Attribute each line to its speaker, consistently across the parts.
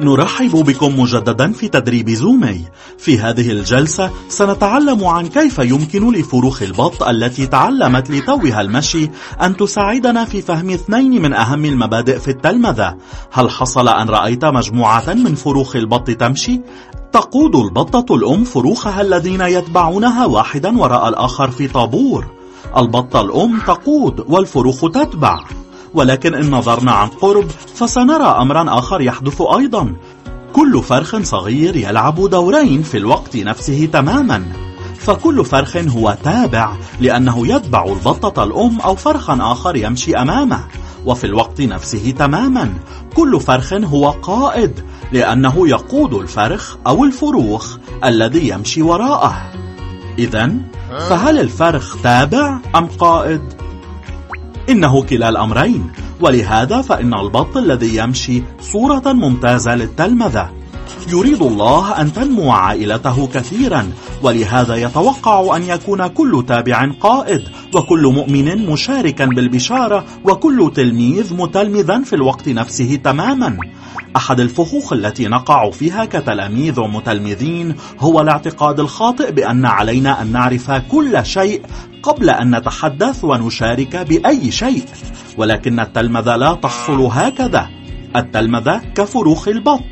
Speaker 1: نرحب بكم مجددا في تدريب زومي. في هذه الجلسة سنتعلم عن كيف يمكن لفروخ البط التي تعلمت لتوها المشي أن تساعدنا في فهم اثنين من أهم المبادئ في التلمذة. هل حصل أن رأيت مجموعة من فروخ البط تمشي؟ تقود البطة الأم فروخها الذين يتبعونها واحدا وراء الآخر في طابور. البطة الأم تقود والفروخ تتبع. ولكن إن نظرنا عن قرب فسنرى أمرا آخر يحدث أيضا. كل فرخ صغير يلعب دورين في الوقت نفسه تماما. فكل فرخ هو تابع لأنه يتبع البطة الأم أو فرخا آخر يمشي أمامه. وفي الوقت نفسه تماما. كل فرخ هو قائد لأنه يقود الفرخ أو الفروخ الذي يمشي وراءه. إذا فهل الفرخ تابع أم قائد؟ إنه كلا الأمرين. ولهذا فإن البط الذي يمشي صورة ممتازة للتلمذة. يريد الله أن تنمو عائلته كثيرا. ولهذا يتوقع أن يكون كل تابع قائد وكل مؤمن مشاركا بالبشارة وكل تلميذ متلمذا في الوقت نفسه تماما. أحد الفخوخ التي نقع فيها كتلاميذ ومتلمذين هو الاعتقاد الخاطئ بأن علينا أن نعرف كل شيء قبل أن نتحدث ونشارك بأي شيء ولكن التلمذة لا تحصل هكذا. التلمذة كفروخ البط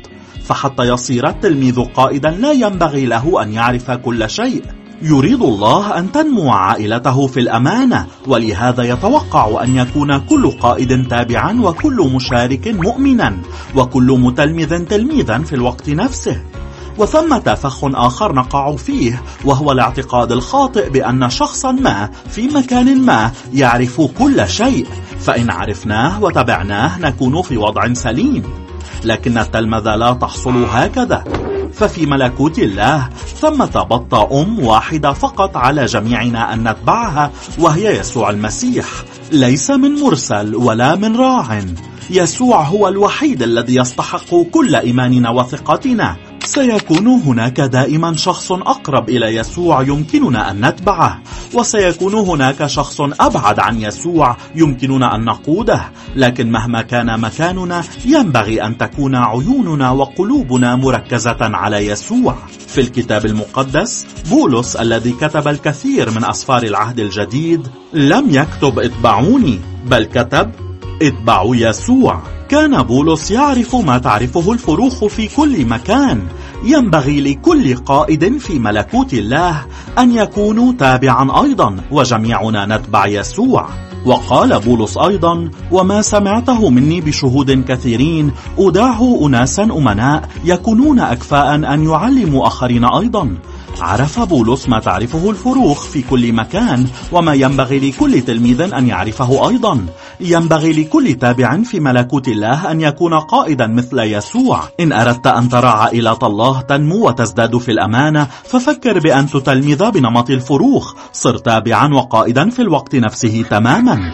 Speaker 1: فحتى يصير التلميذ قائدا لا ينبغي له أن يعرف كل شيء. يريد الله أن تنمو عائلته في الأمانة ولهذا يتوقع أن يكون كل قائد تابعا وكل مشارك مؤمنا وكل متلمذ تلميذا في الوقت نفسه. وثمة فخ آخر نقع فيه وهو الاعتقاد الخاطئ بأن شخصا ما في مكان ما يعرف كل شيء فإن عرفناه وتبعناه نكون في وضع سليم. لكن التلمذة لا تحصل هكذا. ففي ملكوت الله ثمة بطة أم واحدة فقط على جميعنا أن نتبعها وهي يسوع المسيح. ليس من مرسل ولا من راع. يسوع هو الوحيد الذي يستحق كل إيماننا وثقتنا. سيكون هناك دائما شخص أقرب إلى يسوع يمكننا أن نتبعه وسيكون هناك شخص أبعد عن يسوع يمكننا أن نقوده لكن مهما كان مكاننا ينبغي أن تكون عيوننا وقلوبنا مركزة على يسوع. في الكتاب المقدس بولس الذي كتب الكثير من أسفار العهد الجديد لم يكتب اتبعوني بل كتب اتبعوا يسوع كان بولس يعرف ما تعرفه الفروخ في كل مكان ينبغي لكل قائد في ملكوت الله أن يكونوا تابعا أيضا وجميعنا نتبع يسوع. وقال بولس أيضا وما سمعته مني بشهود كثيرين أداه أناسا أمناء يكونون أكفاء أن يعلموا آخرين أيضا. عرف بولس ما تعرفه الفروخ في كل مكان وما ينبغي لكل تلميذ أن يعرفه أيضا. ينبغي لكل تابع في ملكوت الله أن يكون قائدا مثل يسوع. إن أردت أن ترى عائلة الله تنمو وتزداد في الأمانة ففكر بأن تتلمذ بنمط الفروخ. صر تابعا وقائدا في الوقت نفسه تماما.